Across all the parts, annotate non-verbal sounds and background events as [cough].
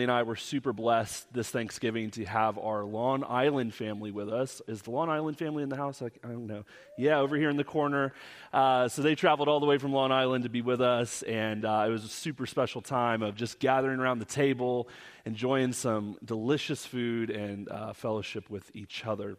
and I were super blessed this Thanksgiving to have our Long Island family with us. Is the Long Island family in the house? I, I don't know. Yeah, over here in the corner. Uh, so they traveled all the way from Long Island to be with us, and uh, it was a super special time of just gathering around the table, enjoying some delicious food and uh, fellowship with each other.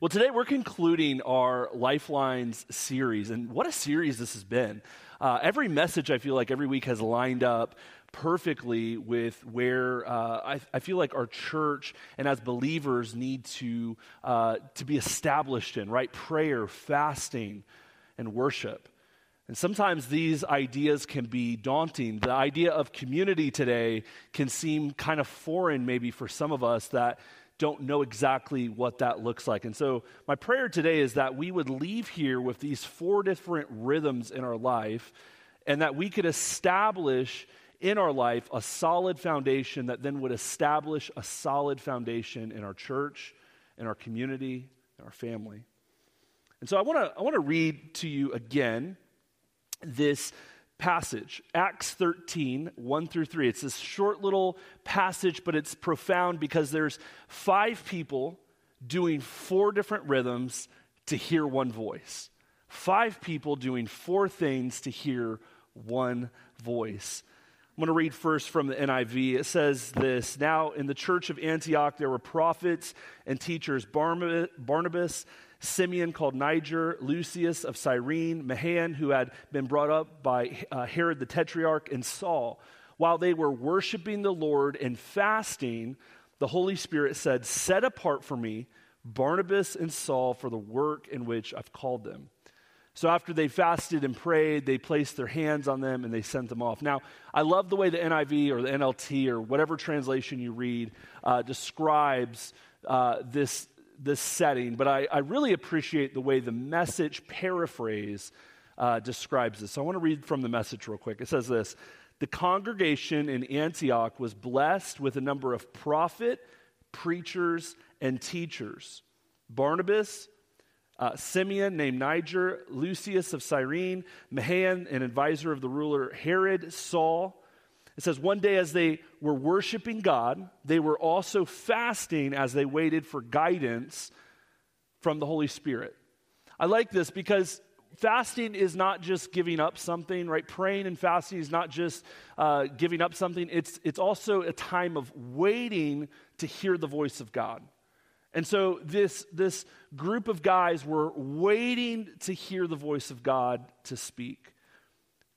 Well, today we're concluding our Lifelines series, and what a series this has been. Uh, every message I feel like every week has lined up perfectly with where uh, I, I, feel like our church and as believers need to, uh, to be established in, right? Prayer, fasting, and worship. And sometimes these ideas can be daunting. The idea of community today can seem kind of foreign, maybe, for some of us that don't know exactly what that looks like. And so, my prayer today is that we would leave here with these four different rhythms in our life and that we could establish in our life a solid foundation that then would establish a solid foundation in our church, in our community, in our family. And so I want to I want to read to you again this passage, Acts 13, 1 through 3. It's this short little passage, but it's profound because there's five people doing four different rhythms to hear one voice. Five people doing four things to hear one voice. I'm going to read first from the NIV. It says this Now, in the church of Antioch, there were prophets and teachers Barnabas, Simeon called Niger, Lucius of Cyrene, Mahan, who had been brought up by uh, Herod the Tetrarch, and Saul. While they were worshiping the Lord and fasting, the Holy Spirit said, Set apart for me Barnabas and Saul for the work in which I've called them. So after they fasted and prayed, they placed their hands on them and they sent them off. Now, I love the way the NIV or the NLT or whatever translation you read uh, describes uh, this, this setting, but I, I, really appreciate the way the message paraphrase uh, describes this. So I want to read from the message real quick. It says this The congregation in Antioch was blessed with a number of prophet, preachers, and teachers. Barnabas, uh, Simeon, named Niger, Lucius of Cyrene, Mahan, an advisor of the ruler Herod, Saul. It says, one day as they were worshiping God, they were also fasting as they waited for guidance from the Holy Spirit. I like this because fasting is not just giving up something, right? Praying and fasting is not just uh, giving up something, it's, it's also a time of waiting to hear the voice of God. And so this, this group of guys were waiting to hear the voice of God to speak.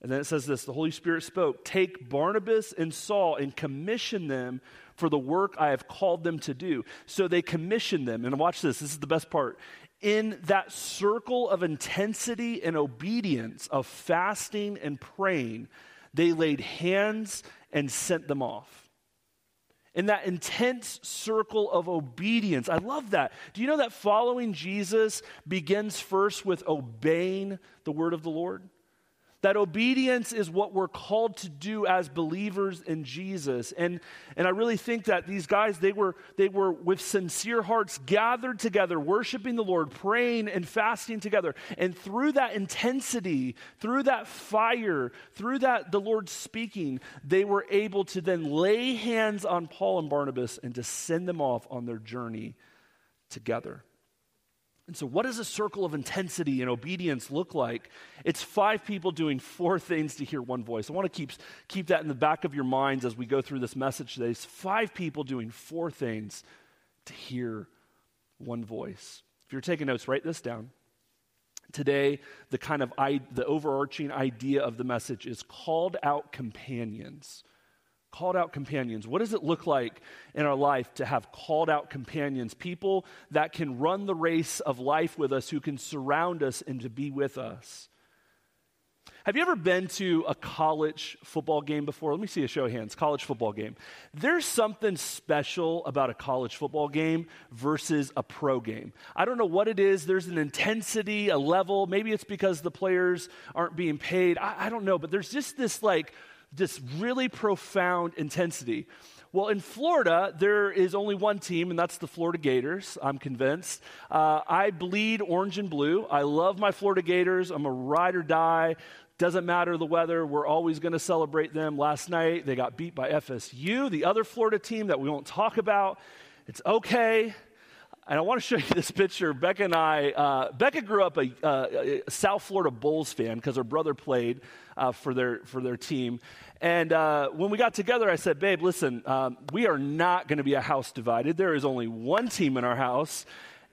And then it says this the Holy Spirit spoke, Take Barnabas and Saul and commission them for the work I have called them to do. So they commissioned them. And watch this, this is the best part. In that circle of intensity and obedience, of fasting and praying, they laid hands and sent them off in that intense circle of obedience. I love that. Do you know that following Jesus begins first with obeying the word of the Lord? That obedience is what we're called to do as believers in Jesus. And, and I really think that these guys, they were, they were with sincere hearts gathered together, worshiping the Lord, praying and fasting together. And through that intensity, through that fire, through that the Lord speaking, they were able to then lay hands on Paul and Barnabas and to send them off on their journey together. And so, what does a circle of intensity and obedience look like? It's five people doing four things to hear one voice. I want to keep, keep that in the back of your minds as we go through this message today. It's five people doing four things to hear one voice. If you're taking notes, write this down. Today, the kind of I, the overarching idea of the message is called out companions called out companions. What does it look like in our life to have called out companions? People that can run the race of life with us, who can surround us and to be with us. Have you ever been to a college football game before? Let me see a show of hands. College football game. There's something special about a college football game versus a pro game. I don't know what it is. There's an intensity, a level. Maybe it's because the players aren't being paid. I, I don't know. But there's just this like this really profound intensity. Well, in Florida, there is only one team, and that's the Florida Gators, I'm convinced. Uh, I bleed orange and blue. I love my Florida Gators. I'm a ride or die. Doesn't matter the weather, we're always going to celebrate them. Last night, they got beat by FSU, the other Florida team that we won't talk about. It's okay. And I want to show you [laughs] this picture. Becca and I, uh, Becca grew up a, uh, a, South Florida Bulls fan because her brother played uh, for, their, for their team. And uh, when we got together, I said, Babe, listen, um, we are not going to be a house divided. There is only one team in our house,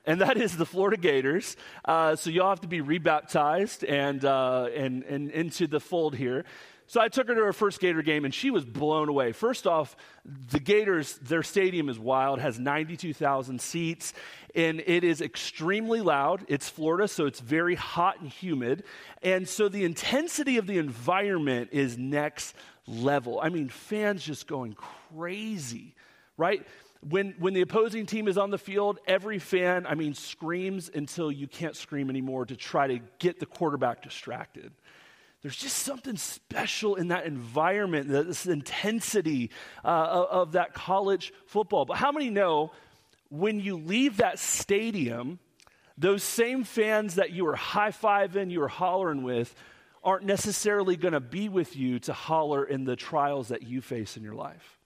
and that is the Florida Gators. Uh, so you'll have to be rebaptized and, uh, and, and into the fold here. So I took her to her first Gator game, and she was blown away. First off, the Gators, their stadium is wild, has 92,000 seats, and it is extremely loud. It's Florida, so it's very hot and humid. And so the intensity of the environment is next level. I mean, fans just going crazy, right? When, when the opposing team is on the field, every fan, I mean, screams until you can't scream anymore to try to get the quarterback distracted. There's just something special in that environment, this intensity uh, of that college football. But how many know when you leave that stadium, those same fans that you were high fiving, you were hollering with, aren't necessarily going to be with you to holler in the trials that you face in your life?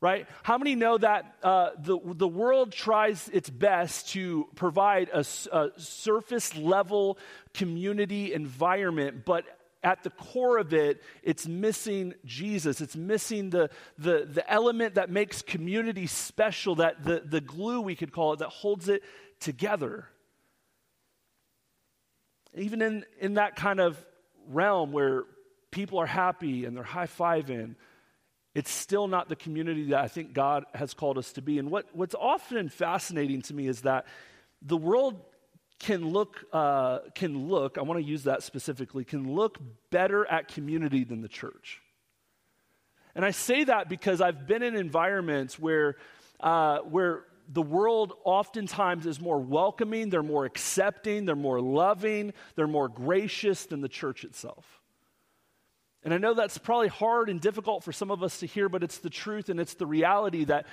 Right? How many know that uh, the, the world tries its best to provide a, a surface level community environment, but at the core of it, it's missing Jesus. It's missing the, the, the element that makes community special, that the, the glue, we could call it, that holds it together. Even in, in that kind of realm where people are happy and they're high fiving, it's still not the community that I think God has called us to be. And what, what's often fascinating to me is that the world can look, uh, can look, I want to use that specifically, can look better at community than the church. And I say that because I've been in environments where, uh, where the world oftentimes is more welcoming, they're more accepting, they're more loving, they're more gracious than the church itself. And I know that's probably hard and difficult for some of us to hear, but it's the truth and it's the reality that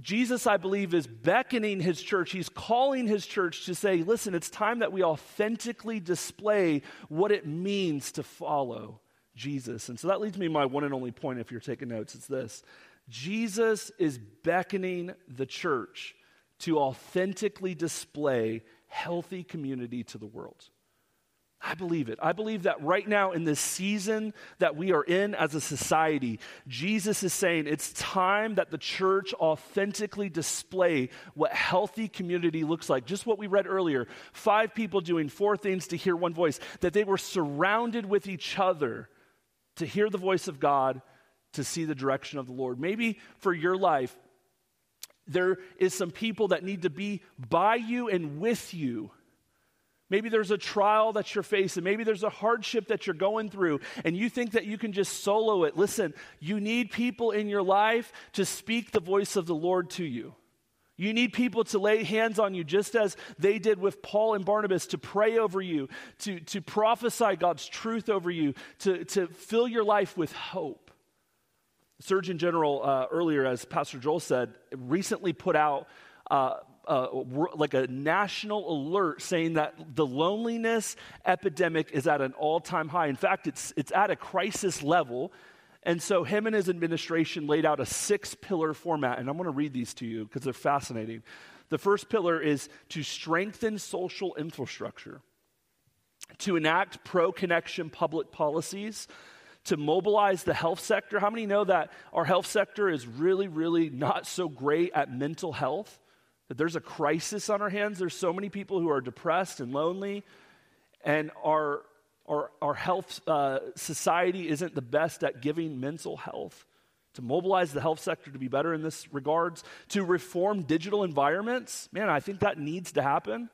Jesus, I believe, is beckoning his church. He's calling his church to say, listen, it's time that we authentically display what it means to follow Jesus. And so that leads me my one and only point if you're taking notes. It's this Jesus is beckoning the church to authentically display healthy community to the world. I believe it. I believe that right now, in this season that we are in as a society, Jesus is saying it's time that the church authentically display what healthy community looks like. Just what we read earlier five people doing four things to hear one voice, that they were surrounded with each other to hear the voice of God, to see the direction of the Lord. Maybe for your life, there is some people that need to be by you and with you Maybe there's a trial that you're facing. Maybe there's a hardship that you're going through, and you think that you can just solo it. Listen, you need people in your life to speak the voice of the Lord to you. You need people to lay hands on you, just as they did with Paul and Barnabas, to pray over you, to, to prophesy God's truth over you, to, to fill your life with hope. Surgeon General, uh, earlier, as Pastor Joel said, recently put out uh, like a national alert saying that the loneliness epidemic is at an all time high. In fact, it's, it's at a crisis level. And so, him and his administration laid out a six pillar format. And I'm going to read these to you because they're fascinating. The first pillar is to strengthen social infrastructure, to enact pro connection public policies, to mobilize the health sector. How many know that our health sector is really, really not so great at mental health? That there's a crisis on our hands. There's so many people who are depressed and lonely, and our, our, our health uh, society isn't the best at giving mental health. To mobilize the health sector to be better in this regards, to reform digital environments, man, I think that needs to happen.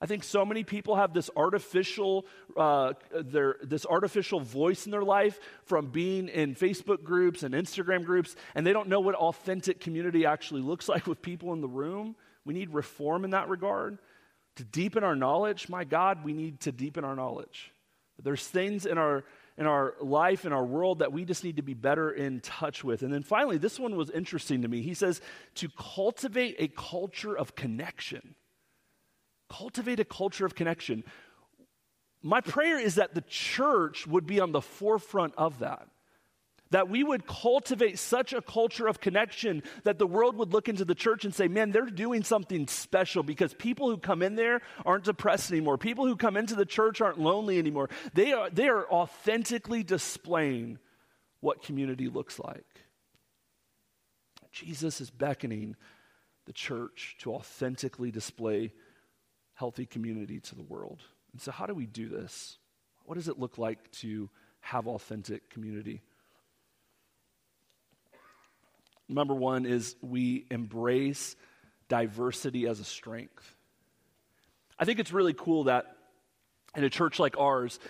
I think so many people have this artificial, uh, their, this artificial voice in their life from being in Facebook groups and Instagram groups, and they don't know what authentic community actually looks like with people in the room. We need reform in that regard. To deepen our knowledge, my God, we need to deepen our knowledge. There's things in our in our life, in our world, that we just need to be better in touch with. And then finally, this one was interesting to me. He says to cultivate a culture of connection. Cultivate a culture of connection. my prayer is that the church would be on the forefront of that. That we would cultivate such a culture of connection that the world would look into the church and say, man, they're doing something special because people who come in there aren't depressed anymore. People who come into the church aren't lonely anymore. They are, they are authentically displaying what community looks like. Jesus is beckoning the church to authentically display healthy community to the world. And so, how do we do this? What does it look like to have authentic community? Number one is we embrace diversity as a strength. I think it's really cool that in a church like ours,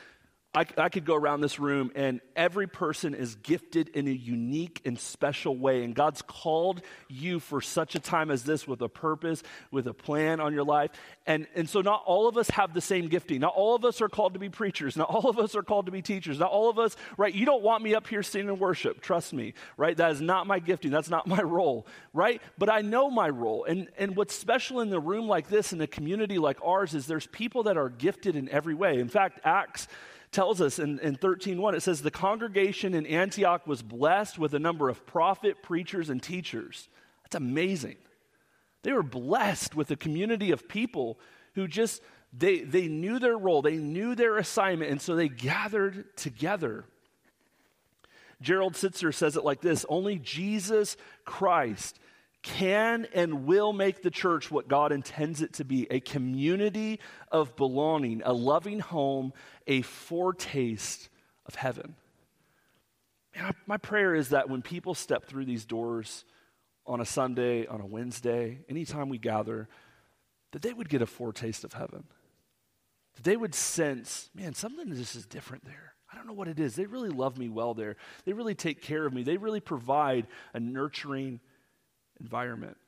I, I, could go around this room and every person is gifted in a unique and special way. And God's called you for such a time as this with a purpose, with a plan on your life. And, and so, not all of us have the same gifting. Not all of us are called to be preachers. Not all of us are called to be teachers. Not all of us, right? You don't want me up here singing worship. Trust me, right? That is not my gifting. That's not my [laughs] role, right? But I know my role. And, and what's special in the room like this, in a community like ours, is there's people that are gifted in every way. In fact, Acts tells us in, in 13.1, it says, The congregation in Antioch was blessed with a number of prophet, preachers, and teachers. That's amazing. They were blessed with a community of people who just, they, they knew their role, they knew their assignment, and so they gathered together. Gerald Sittser says it like this Only Jesus Christ can and will make the church what God intends it to be a community of belonging, a loving home, a foretaste of heaven. And my prayer is that when people step through these doors on a Sunday, on a Wednesday, anytime we gather, that they would get a foretaste of heaven. That they would sense, man, something just is different there. I don't know what it is. They really love me well there. They really take care of me. They really provide a nurturing environment.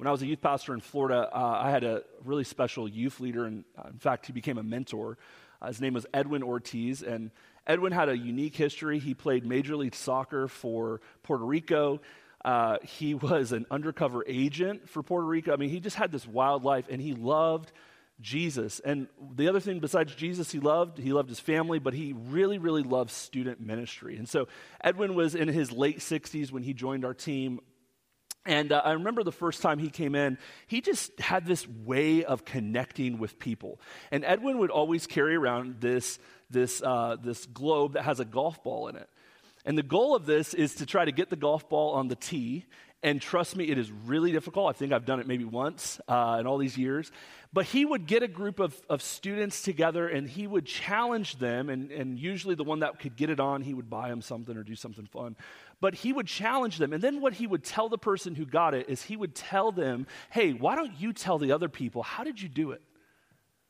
When I was a youth pastor in Florida, uh, I had a really special youth leader, and uh, in fact, he became a mentor. Uh, his name was Edwin Ortiz, and Edwin had a unique history. He played Major League Soccer for Puerto Rico. Uh, he [laughs] was an undercover agent for Puerto Rico. I mean, he just had this wild life, and he loved Jesus. And the other thing besides Jesus, he loved, he loved his family, but he really, really loved student ministry. And so Edwin was in his late 60s when he joined our team. And uh, I remember the first time he came in, he just had this way of connecting with people. And Edwin would always carry around this, this, uh, this globe that has a golf ball in it. And the goal of this is to try to get the golf ball on the tee. And trust me, it is really difficult. I think I've done it maybe once uh, in all these years. But he would get a group of, of students together and he would challenge them. And, and usually, the one that could get it on, he would buy them something or do something fun but he would challenge them. And then what he would tell the person who got it is he would tell them, hey, why don't you tell the other people, how did you do it?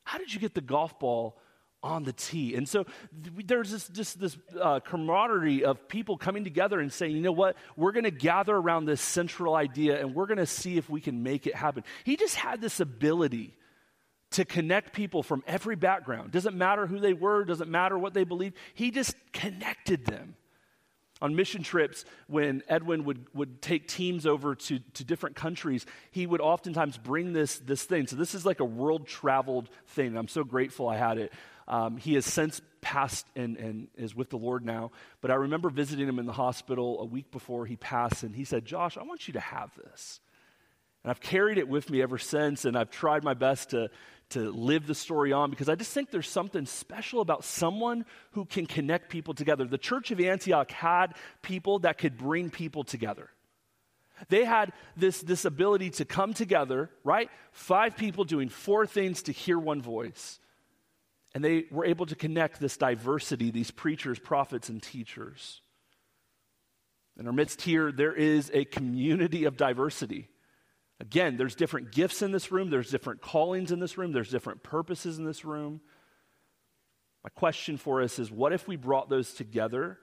How did you get the golf ball on the tee? And so there's this, just this uh, camaraderie of people coming together and saying, you know what, we're going to gather around this central idea and we're going to see if we can make it happen. He just had this ability to connect people from every background. Doesn't matter who they were, doesn't matter what they believed. He just connected them on mission trips when edwin would, would take teams over to, to different countries he would oftentimes bring this, this thing so this is like a world traveled thing i'm so grateful i had it um, he has since passed and, and is with the lord now but i remember visiting him in the hospital a week before he passed and he said josh i want you to have this and I've carried it with me ever since, and I've tried my best to, to live the story on because I just think there's something special about someone who can connect people together. The church of Antioch had people that could bring people together. They had this, this ability to come together, right? Five people doing four things to hear one voice. And they were able to connect this diversity, these preachers, prophets, and teachers. In our midst here, there is a community of diversity. Again, there's different gifts in this room, there's different callings in this room, there's different purposes in this room. My question for us is what if we brought those together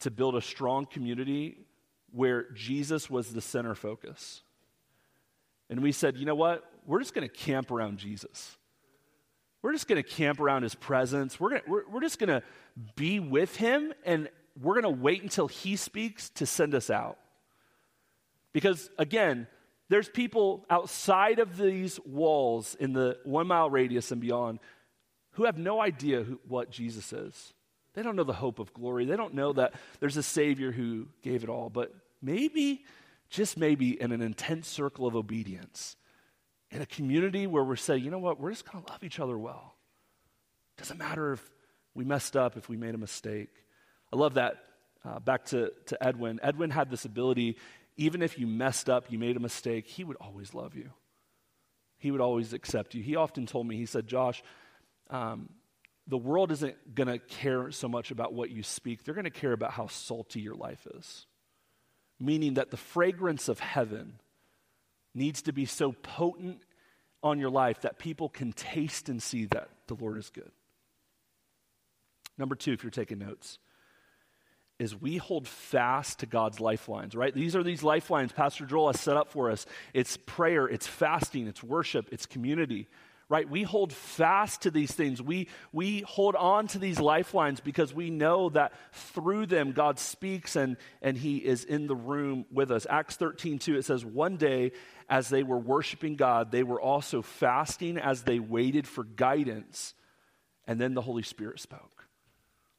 to build a strong community where Jesus was the center focus? And we said, you know what? We're just going to camp around Jesus. We're just going to camp around his presence. We're, gonna, we're, we're just going to be with him, and we're going to wait until he speaks to send us out. Because, again, there's people outside of these walls in the one mile radius and beyond who have no idea who, what Jesus is. They don't know the hope of glory. They don't know that there's a Savior who gave it all. But maybe, just maybe, in an intense circle of obedience, in a community where we're saying, you know what, we're just going to love each other well. Doesn't matter if we messed up, if we made a mistake. I love that. Uh, back to, to Edwin. Edwin had this ability, even if you messed up, you made a mistake, he would always love you. He would always accept you. He often told me, he said, Josh, um, the world isn't going to care so much about what you speak, they're going to care about how salty your life is. Meaning that the fragrance of heaven needs to be so potent on your life that people can taste and see that the Lord is good. Number two, if you're taking notes, is we hold fast to God's lifelines, right? These are these lifelines Pastor Joel has set up for us. It's prayer, it's fasting, it's worship, it's community right? We hold fast to these things. We, we hold on to these lifelines because we know that through them God speaks and, and He is in the room with us. Acts 13, 2, it says, One day as they were worshiping God, they were also fasting as they waited for guidance. And then the Holy Spirit spoke.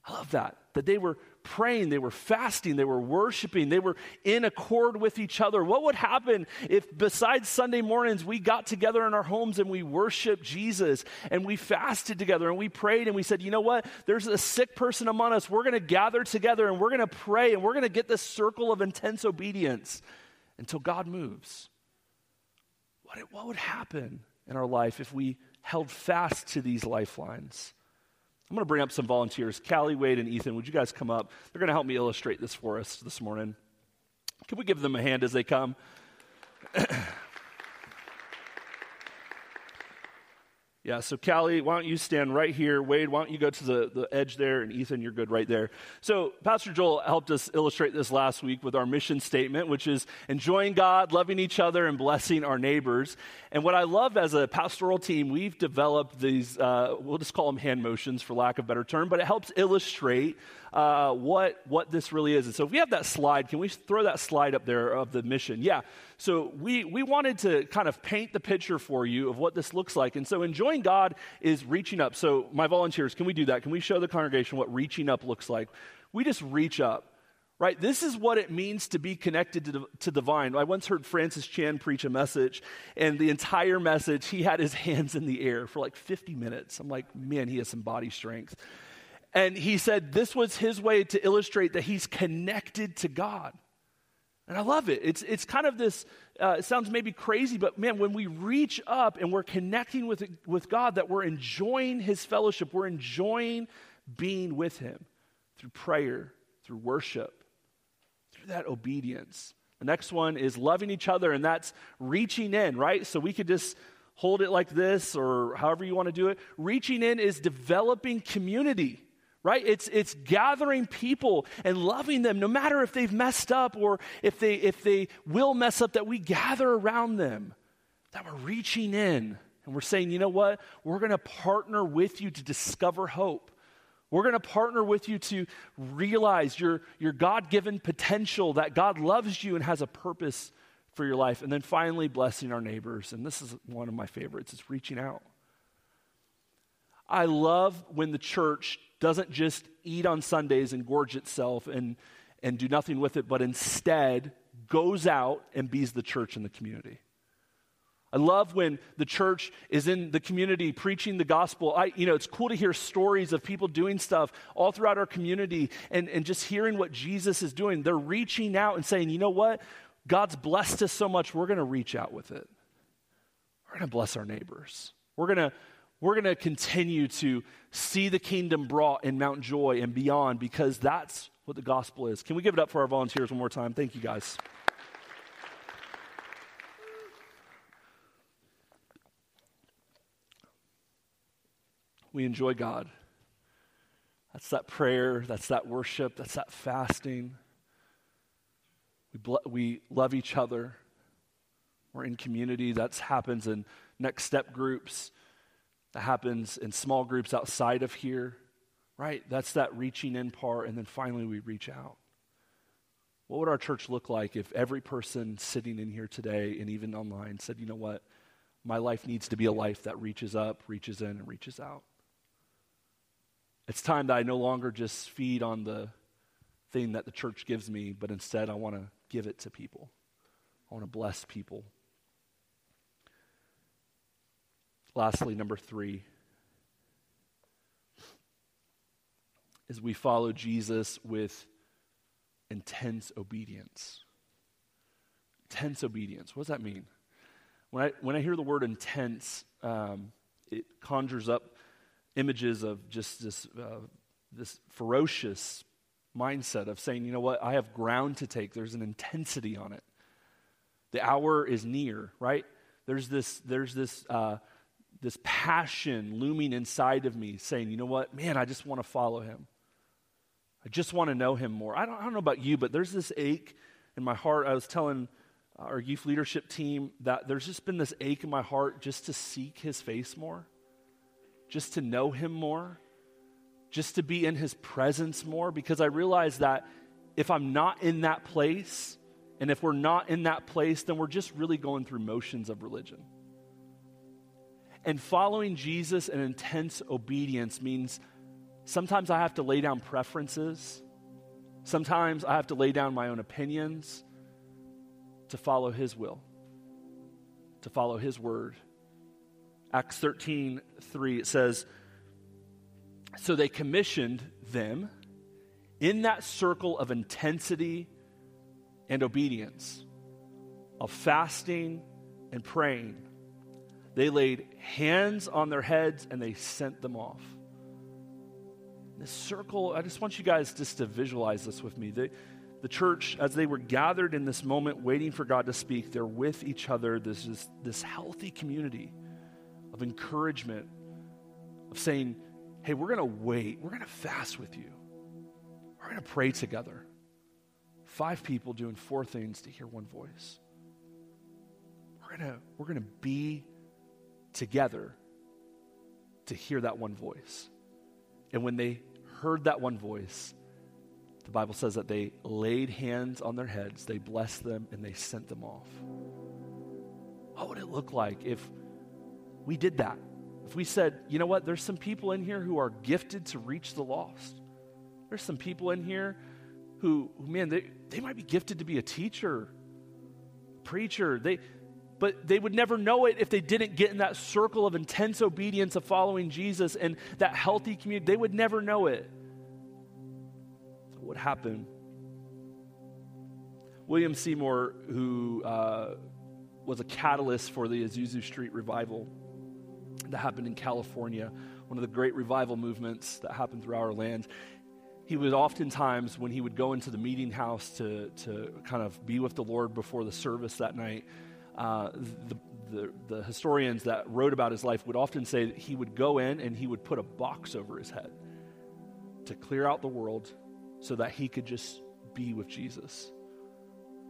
I love that. That they were praying, they were fasting, they were worshiping, they were in accord with each other. What would happen if, besides Sunday mornings, we got together in our homes and we worshiped Jesus and we fasted together and we prayed and we said, you know what? There's a sick person among us. We're going to gather together and we're going to pray and we're going to get this circle of intense obedience until God moves. What, what would happen in our life if we held fast to these lifelines? I'm going to bring up some volunteers. Callie, Wade, and Ethan, would you guys come up? They're going to help me illustrate this for us this morning. Can we give them a hand as they come? [clears throat] Yeah, so Callie, why don't you stand right here? Wade, why don't you go to the, the edge there? And Ethan, you're good right there. So, Pastor Joel helped us illustrate this last week with our mission statement, which is enjoying God, loving each other, and blessing our neighbors. And what I love as a pastoral team, we've developed these, uh, we'll just call them hand motions for lack of a better term, but it helps illustrate uh, what, what this really is. And so if we have that slide, can we throw that slide up there of the mission? Yeah. So we, we wanted to kind of paint the picture for you of what this looks like. And so enjoying God is reaching up. So my volunteers, can we do that? Can we show the congregation what reaching up looks like? We just reach up right? This is what it means to be connected to, to the vine. I once heard Francis Chan preach a message, and the entire message, he had his [laughs] hands in the air for like 50 minutes. I'm like, man, he has some body strength. And he said this was his way to illustrate that he's connected to God. And I love it. It's, it's kind of this, uh, it sounds maybe crazy, but man, when we reach up and we're connecting with, with God, that we're enjoying his fellowship, we're enjoying being with him through prayer, through worship, through that obedience. The next one is loving each other, and that's reaching in, right? So we could just hold it like this or however you want to do it. Reaching in is developing community right it's it's gathering people and loving them no matter if they've messed up or if they if they will mess up that we gather around them that we're reaching in and we're saying you know what we're going to partner with you to discover hope we're going to partner with you to realize your, your God given potential, that God loves you and has a purpose for your life. And then finally, blessing our neighbors. And this is one of my favorites it's reaching out. I love when the church doesn't just eat on Sundays and gorge itself and, and do nothing with it, but instead goes out and bees the church in the community. I love when the church is in the community preaching the gospel. I, you know, it's cool to hear stories of people doing stuff all throughout our community and, and just hearing what Jesus is doing. They're reaching out and saying, you know what? God's blessed us so much, we're going to reach out with it. We're going to bless our neighbors. We're going to we're going to continue to see the kingdom brought in Mount Joy and beyond because that's what the gospel is. Can we give it up for our volunteers one more time? Thank you, guys. We enjoy God. That's that prayer, that's that worship, that's that fasting. We, bl- we love each other. We're in community. That happens in next step groups that happens in small groups outside of here, right? That's that reaching in part, and then finally we reach out. What would our church look like if every person sitting in here today and even online said, you know what? My life needs to be a life that reaches up, reaches in, and reaches out. It's time that I no longer just feed on the thing that the church gives me, but instead I want to give it to people. I want to bless people. Lastly, number three is we follow Jesus with intense obedience. Intense obedience. What does that mean? When I, when I hear the word intense, um, it conjures up images of just this, uh, this ferocious mindset of saying, you know what, I have ground to take. There's an intensity on it. The hour is near, right? There's this, there's this, uh, this passion looming inside of me saying, you know what, man, I just want to follow him. I just want to know him more. I don't, I don't know about you, but there's this ache in my heart. I was telling our youth leadership team that there's just been this ache in my heart just to seek his face more, just to know him more, just to be in his presence more, because I realize that if I'm not in that place, and if we're not in that place, then we're just really going through motions of religion. And following Jesus in intense obedience means Sometimes I have to lay down preferences. Sometimes I have to lay down my own opinions to follow His will, to follow His word. Acts 13 3, it says, So they commissioned them in that circle of intensity and obedience, of fasting and praying. They laid hands on their heads and they sent them off this circle, I just want you guys just to visualize this with me. The, the church, as they were gathered in this moment waiting for God to speak, they're with each other. There's this, this healthy community of encouragement, of saying, hey, we're going to wait. We're going to fast with you. We're going to pray together. Five people doing four things to hear one voice. We're going to we're going to be together to hear that one voice. And when they heard that one voice, the Bible says that they laid hands on their heads, they blessed them, and they sent them off. What would it look like if we did that? If we said, you know what, there's some people in here who are gifted to reach the lost. There's some people in here who, man, they, they might be gifted to be a teacher, preacher. They, but they would never know it if they didn't get in that circle of intense obedience of following Jesus and that healthy community. They would never know it. What happened? William Seymour, who uh, was a catalyst for the Azusa Street revival that happened in California, one of the great revival movements that happened through our land, he would oftentimes, when he would go into the meeting house to, to kind of be with the Lord before the service that night, uh, the, the, the historians that wrote about his life would often say that he would go in and he would put a box over his head to clear out the world so that he could just be with Jesus.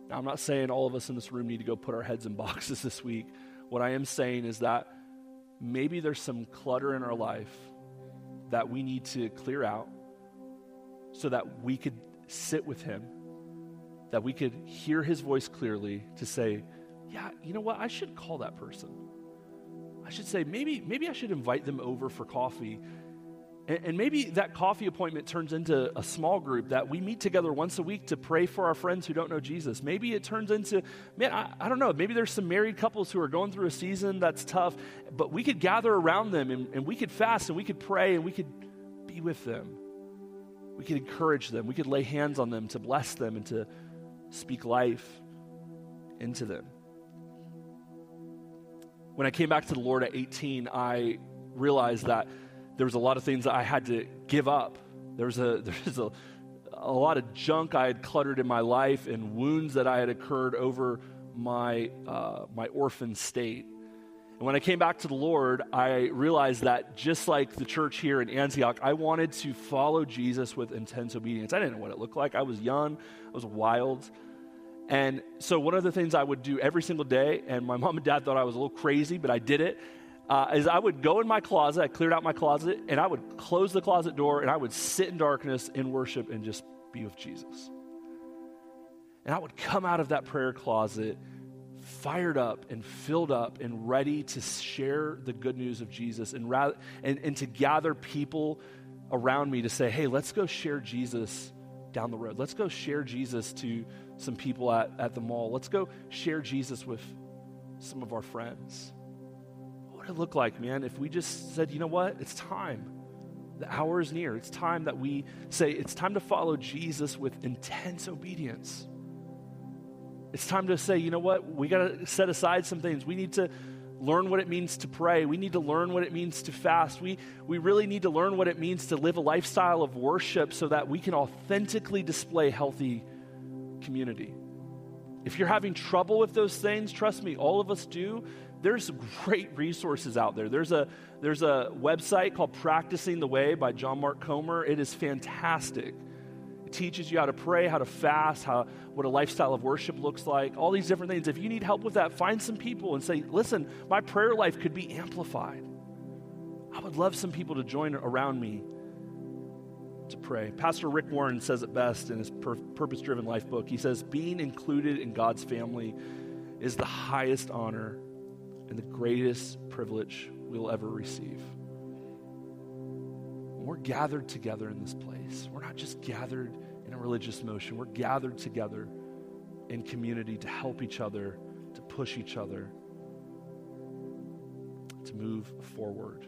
Now, I'm not saying all of us in this room need to go put our heads in [laughs] boxes this week. What I am saying is that maybe there's some clutter in our life that we need to clear out so that we could sit with him, that we could hear his voice clearly to say, yeah, you know what? I should call that person. I should say, maybe, maybe I should invite them over for coffee. And, and maybe that coffee appointment turns into a small group that we meet together once a week to pray for our friends who don't know Jesus. Maybe it turns into, man, I, I don't know, maybe there's some married couples who are going through a season that's tough, but we could gather around them and, and we could fast and we could pray and we could be with them. We could encourage them. We could lay hands on them to bless them and to speak life into them. When I came back to the Lord at 18, I realized that there was a lot of things that I had to give up. There was a, [laughs] there was a, a lot of junk I had cluttered in my life and wounds that I had occurred over my, uh, my orphan state. And when I came back to the Lord, I realized that just like the church here in Antioch, I wanted to follow Jesus with intense obedience. I didn't know what it looked like. I was young, I was wild. And so, one of the things I would do every single day, and my mom and dad thought I was a little crazy, but I did it, uh, is I would go in my closet, I cleared out my closet, and I would close the closet door, and I would sit in darkness in worship and just be with Jesus. And I would come out of that prayer closet fired up and filled up and ready to share the good news of Jesus and, rather, and, and to gather people around me to say, hey, let's go share Jesus down the road. Let's go share Jesus to some people at, at the mall. Let's go share Jesus with some of our friends. What would it look like, man, if we just said, you know what? It's time. The hour is near. It's time that we say, it's time to follow Jesus with intense obedience. It's time to say, you know what? We got to set aside some things. We need to learn what it means to pray. We need to learn what it means to fast. We, we really need to learn what it means to live a lifestyle of worship so that we can authentically display healthy community. If you're having trouble with those things, trust me, all of us do. There's great resources out there. There's a, there's a website called Practicing the Way by John Mark Comer. It is fantastic teaches you how to pray, how to fast, how, what a lifestyle of worship looks like, all these different things. If you need help with that, find some people and say, listen, my prayer life could be amplified. I would love some people to join around me to pray. Pastor Rick Warren says it best in his Pur- Purpose Driven Life book. He says, Being included in God's family is the highest honor and the greatest privilege we'll ever receive. We're gathered together in this place. We're not just gathered religious motion. We're gathered together in community to help each other, to push each other, to move forward.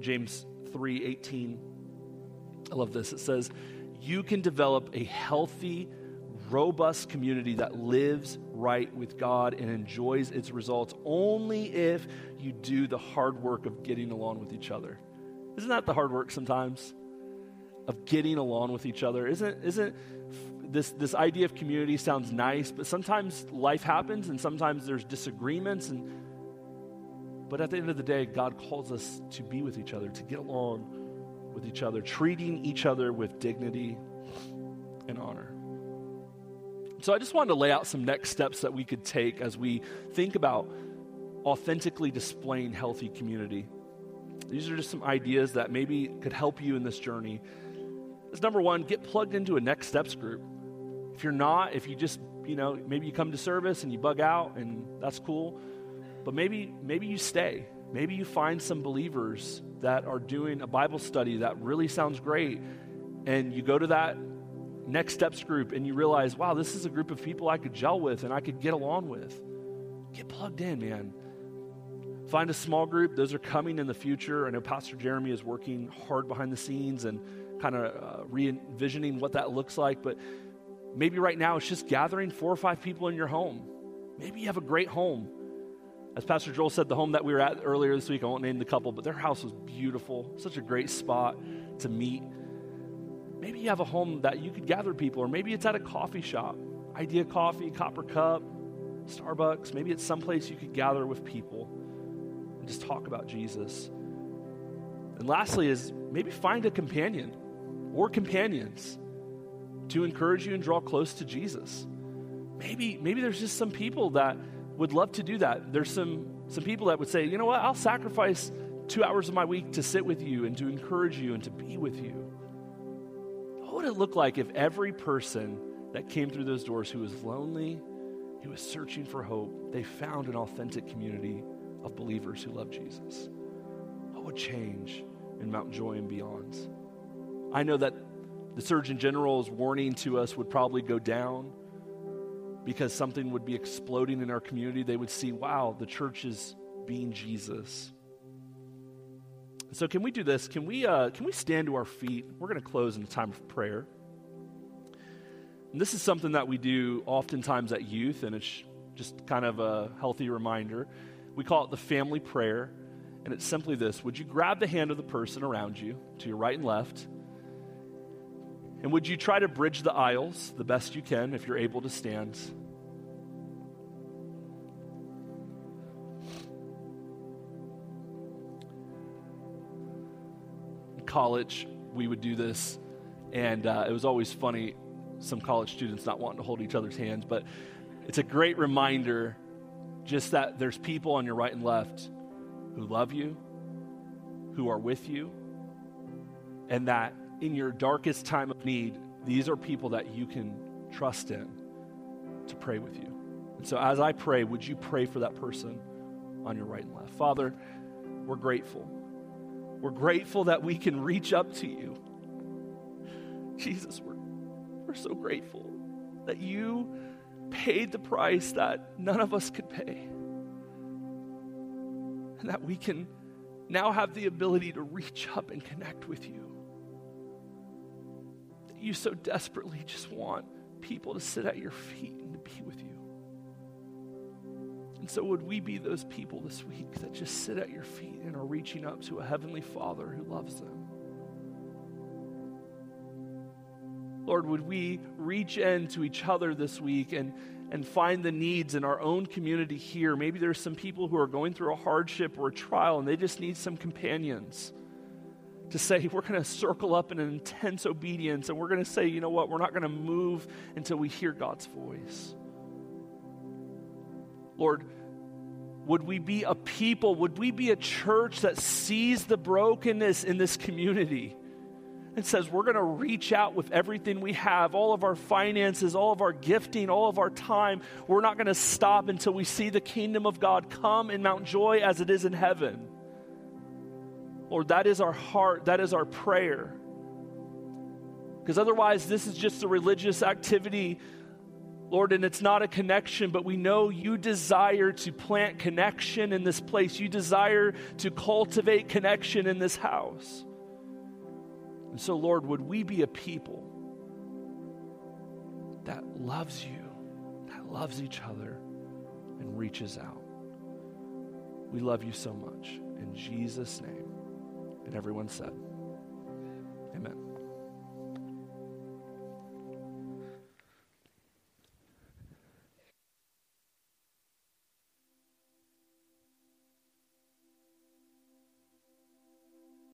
James 3:18 I love this. It says, "You can develop a healthy, robust community that lives right with God and enjoys its results only if you do the hard work of getting along with each other." Isn't that the hard work sometimes? Of getting along with each other. Isn't, isn't this, this idea of community sounds nice, but sometimes life happens and sometimes there's disagreements. And, but at the end of the day, God calls us to be with each other, to get along with each other, treating each other with dignity and honor. So I just wanted to lay out some next steps that we could take as we think about authentically displaying healthy community. These are just some ideas that maybe could help you in this journey is number one, get plugged into a next steps group. If you're not, if you just, you know, maybe you come to service and you bug out and that's cool, but maybe maybe you stay. Maybe you find some believers that are doing a Bible study that really sounds great and you go to that next steps group and you realize, wow, this is a group of people I could gel with and I could get along with. Get plugged in, man. Find a small group. Those are coming in the future. I know Pastor Jeremy is working hard behind the scenes and kind of uh, re envisioning what that looks like. But maybe right now it's just gathering four or five people in your home. Maybe you have a great home. As Pastor Joel said, the home that we were at earlier this week, I won't name the couple, but their house was beautiful. Such a great spot to meet. Maybe you have a home that you could gather people, or maybe it's at a coffee shop. Idea Coffee, Copper Cup, Starbucks. Maybe it's someplace you could gather with people and just talk about Jesus. And lastly, is maybe find a companion or companions to encourage you and draw close to Jesus. Maybe, maybe there's just some people that would love to do that. There's some, some people that would say, you know what, I'll sacrifice two hours of my week to sit with you and to encourage you and to be with you. What would it look like if every person that came through those doors who was lonely, who was searching for hope, they found an authentic community of believers who love Jesus? What would change in Mount Joy and beyond? I know that the Surgeon General's warning to us would probably go down because something would be exploding in our community. They would see, wow, the church is being Jesus. So, can we do this? Can we, uh, can we stand to our feet? We're going to close in a time of prayer. And this is something that we do oftentimes at youth, and it's just kind of a healthy reminder. We call it the family prayer, and it's simply this Would you grab the hand of the person around you to your right and left? And would you try to bridge the aisles the best you can if you're able to stand? In college, we would do this, and uh, it was always funny. Some college students not wanting to hold each other's hands, but it's a great reminder just that there's people on your right and left who love you, who are with you, and that in your darkest time of need, these are people that you can trust in to pray with you. And so, as I pray, would you pray for that person on your right and left? Father, we're grateful We're grateful that we can reach up to you. Jesus, we're, we're so grateful that you paid the price that none of us could pay. And that we can now have the ability to reach up and connect with you. You so desperately just want people to sit at your feet and to be with you. And so, would we be those people this week that just sit at your feet and are reaching up to a Heavenly Father who loves them? Lord, would we reach in to each other this week and, and find the needs in our own community here? Maybe there's some people who are going through a hardship or a trial and they just need some companions to say, [laughs] we're going to circle up in an intense obedience and we're going to say, you know what, we're not going to move until we hear God's voice. Lord, would we be a people, would we be a church that sees the brokenness in this community? and says, We're going to reach out with everything we have, all of our finances, all of our gifting, all of our time. We're not going to stop until we see the kingdom of God come in Mount Joy as it is in heaven. Lord, that is our heart, that is our prayer. Because otherwise, this is just a religious activity, Lord, and it's not a connection, but we know you desire to plant connection in this place. You desire to cultivate connection in this house. And so, Lord, would we be a people that loves you, that loves each other, and reaches out? We love you so much. In Jesus' name. And everyone said,